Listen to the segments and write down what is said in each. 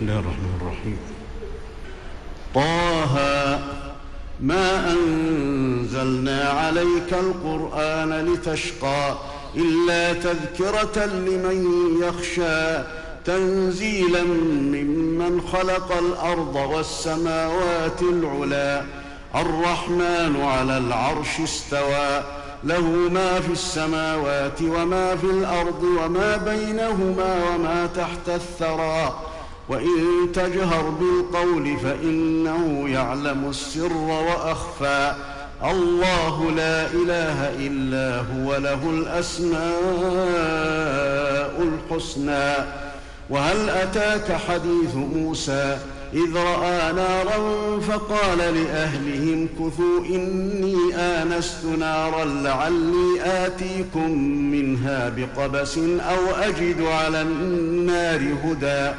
الله الرحمن الرحيم. طه ما أنزلنا عليك القرآن لتشقى إلا تذكرة لمن يخشى تنزيلا ممن خلق الأرض والسماوات العلا الرحمن على العرش استوى له ما في السماوات وما في الأرض وما بينهما وما تحت الثرى. وإن تجهر بالقول فإنه يعلم السر وأخفى. الله لا إله إلا هو له الأسماء الحسنى. وهل أتاك حديث موسى؟ إذ رأى نارا فقال لأهلهم كثوا إني آنست نارا لعلي آتيكم منها بقبس أو أجد على النار هدى.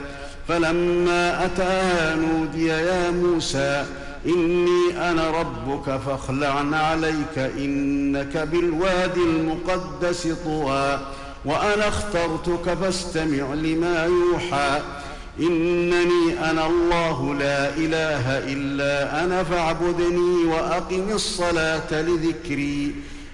فلما أتاها نودي يا موسى إني أنا ربك فاخلع عليك إنك بالوادي المقدس طوى وأنا اخترتك فاستمع لما يوحى. إنني أنا الله لا إله إلا أنا فاعبدني وأقم الصلاة لذكري.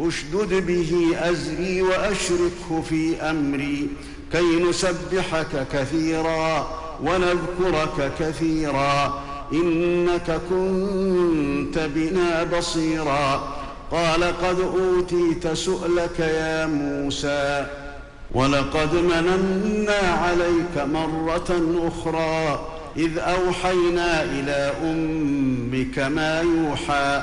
أشدد به أزري وأشركه في أمري كي نسبحك كثيرا ونذكرك كثيرا إنك كنت بنا بصيرا. قال قد أوتيت سؤلك يا موسى ولقد مننا عليك مرة أخرى إذ أوحينا إلى أمك ما يوحى.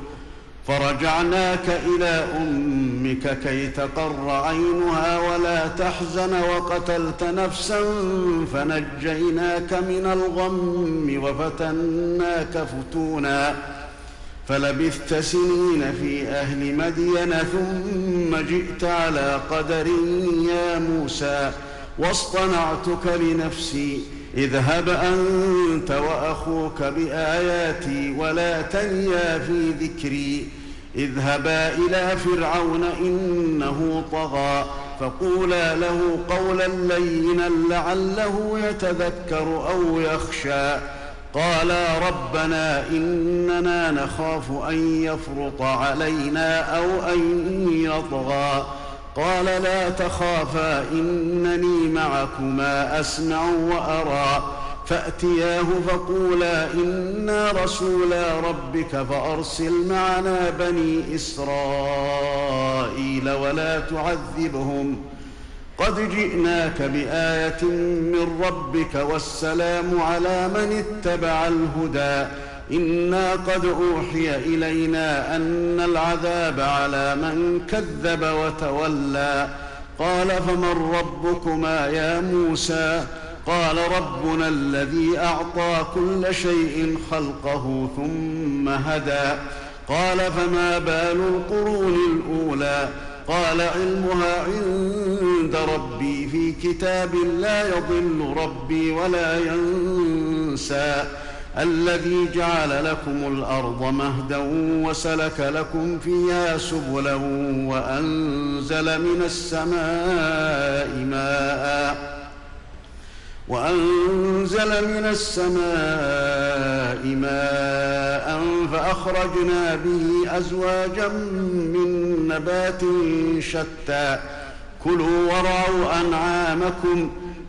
فرجعناك إلى أمك كي تقر عينها ولا تحزن وقتلت نفسا فنجيناك من الغم وفتناك فتونا فلبثت سنين في أهل مدين ثم جئت على قدر يا موسى واصطنعتك لنفسي اذهب أنت وأخوك بآياتي ولا تنيا في ذكري. اذهبا إلى فرعون إنه طغى فقولا له قولا لينا لعله يتذكر أو يخشى. قالا ربنا إننا نخاف أن يفرط علينا أو أن يطغى. قال لا تخافا إنني معكما أسمع وأرى. فأتياه فقولا إنا رسولا ربك فأرسل معنا بني إسرائيل ولا تعذبهم. قد جئناك بآية من ربك والسلام على من اتبع الهدى. أنا قد اوحي الينا ان العذاب على من كذب وتولى. قال فمن ربكما يا موسى؟ قال ربنا الذي اعطى كل شيء خلقه ثم هدى. قال فما بال القرون الاولى؟ قال علمها عند ربي في كتاب لا يضل ربي ولا ينسى. الذي جعل لكم الأرض مهدا وسلك لكم فيها سبلا وأنزل من السماء ماء وأنزل من السماء ماء فأخرجنا به أزواجا من نبات شتى. كلوا ورعوا أنعامكم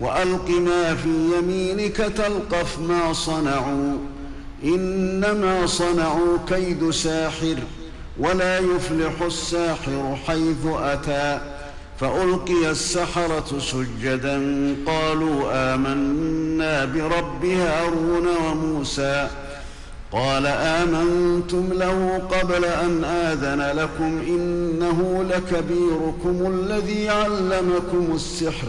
والق ما في يمينك تلقف ما صنعوا إنما صنعوا كيد ساحر ولا يفلح الساحر حيث أتى فألقي السحرة سجدا قالوا آمنا برب هارون وموسى قال آمنتم له قبل أن آذن لكم إنه لكبيركم الذي علمكم السحر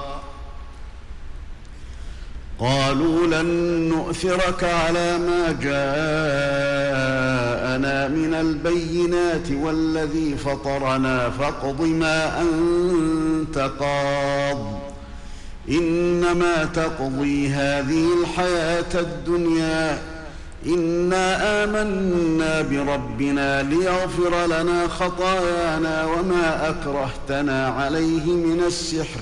قالوا لن نؤثرك على ما جاءنا من البينات والذي فطرنا فاقض ما أنت قاض. إنما تقضي هذه الحياة الدنيا. إنا آمنا بربنا ليغفر لنا خطايانا وما أكرهتنا عليه من السحر.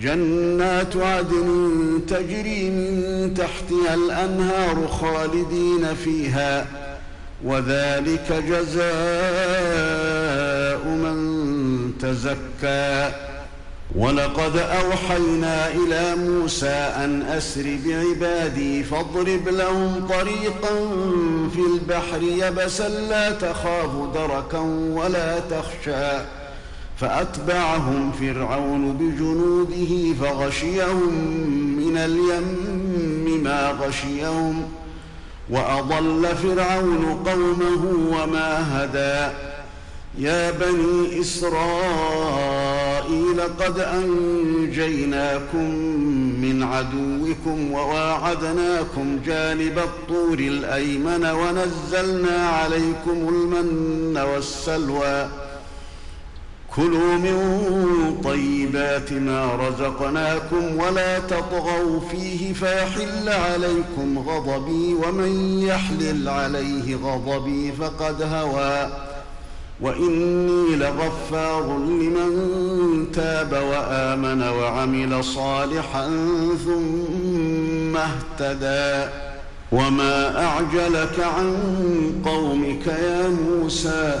جنات عدن تجري من تحتها الأنهار خالدين فيها وذلك جزاء من تزكى. ولقد أوحينا إلى موسى أن أسر بعبادي فاضرب لهم طريقا في البحر يبسا لا تخاف دركا ولا تخشى. فأتبعهم فرعون بجنوده فغشيهم من اليم ما غشيهم وأضل فرعون قومه وما هدى. يا بني إسرائيل قد أنجيناكم من عدوكم وواعدناكم جانب الطور الأيمن ونزلنا عليكم المن والسلوى كلوا من طيبات ما رزقناكم ولا تطغوا فيه فيحل عليكم غضبي ومن يحلل عليه غضبي فقد هوى. وإني لغفار لمن تاب وآمن وعمل صالحا ثم اهتدى. وما أعجلك عن قومك يا موسى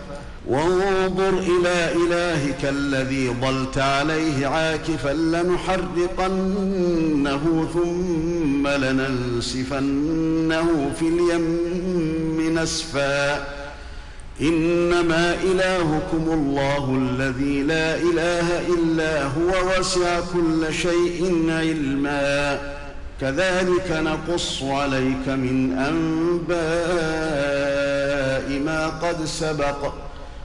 وانظر إلى إلهك الذي ظلت عليه عاكفا لنحرقنه ثم لننسفنه في اليم نسفا. إنما إلهكم الله الذي لا إله إلا هو وسع كل شيء علما. كذلك نقص عليك من أنباء ما قد سبق.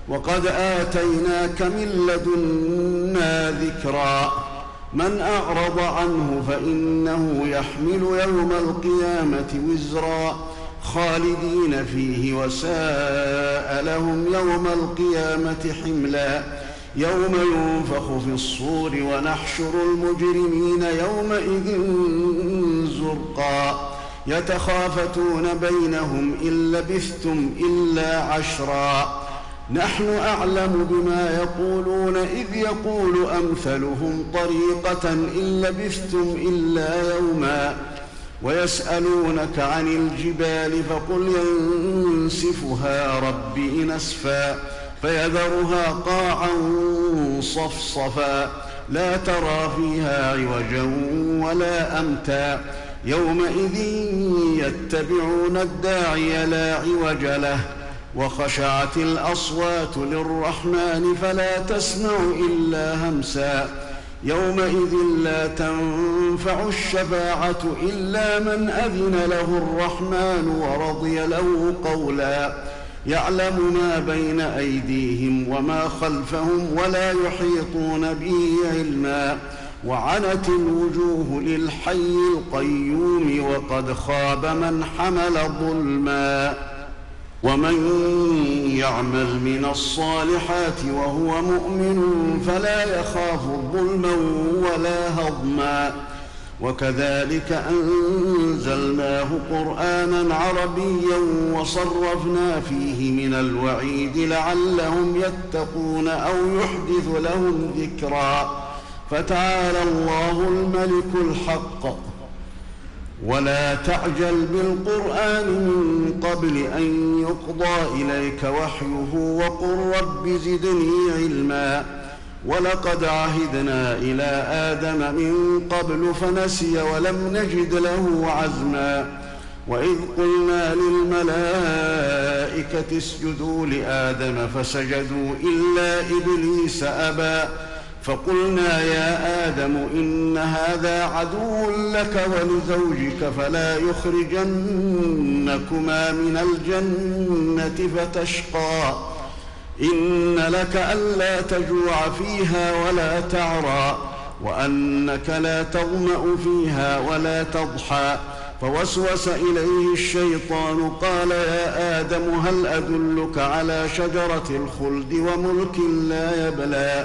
وقد آتيناك من لدنا ذكرا. من أعرض عنه فإنه يحمل يوم القيامة وزرا. خالدين فيه وساء لهم يوم القيامة حملا. يوم ينفخ في الصور ونحشر المجرمين يومئذ زرقا. يتخافتون بينهم إن لبثتم إلا عشرا. نحن أعلم بما يقولون إذ يقول أمثلهم طريقة إن لبثتم إلا يوما ويسألونك عن الجبال فقل ينسفها ربي نسفا فيذرها قاعا صفصفا لا ترى فيها عوجا ولا أمتا يومئذ يتبعون الداعي لا عوج له وخشعت الأصوات للرحمن فلا تسمع إلا همسا. يومئذ لا تنفع الشفاعة إلا من أذن له الرحمن ورضي له قولا. يعلم ما بين أيديهم وما خلفهم ولا يحيطون به علما. وعنت الوجوه للحي القيوم وقد خاب من حمل ظلما. ومن يعمل من الصالحات وهو مؤمن فلا يخاف ظلما ولا هضما. وكذلك أنزلناه قرآنا عربيا وصرفنا فيه من الوعيد لعلهم يتقون أو يحدث لهم ذكرا. فتعالى الله الملك الحق. ولا تعجل بالقرآن من قبل أن يقضى إليك وحيه وقل رب زدني علما ولقد عهدنا إلى آدم من قبل فنسي ولم نجد له عزما وإذ قلنا للملائكة اسجدوا لآدم فسجدوا إلا إبليس أبى فقلنا يا آدم إن هذا عدو لك ولزوجك فلا يخرجنكما من الجنة فتشقى. إن لك ألا تجوع فيها ولا تعرى وأنك لا تظمأ فيها ولا تضحى. فوسوس إليه الشيطان قال يا آدم هل أدلك على شجرة الخلد وملك لا يبلى؟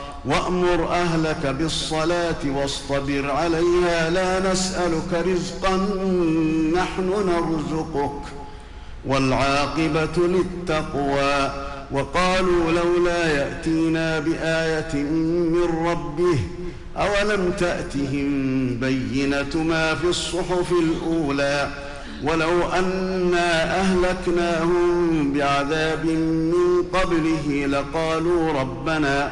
وأمر أهلك بالصلاة واصطبر عليها لا نسألك رزقا نحن نرزقك. والعاقبة للتقوى. وقالوا لولا يأتينا بآية من ربه أولم تأتهم بينة ما في الصحف الأولى؟ ولو أنا أهلكناهم بعذاب من قبله لقالوا ربنا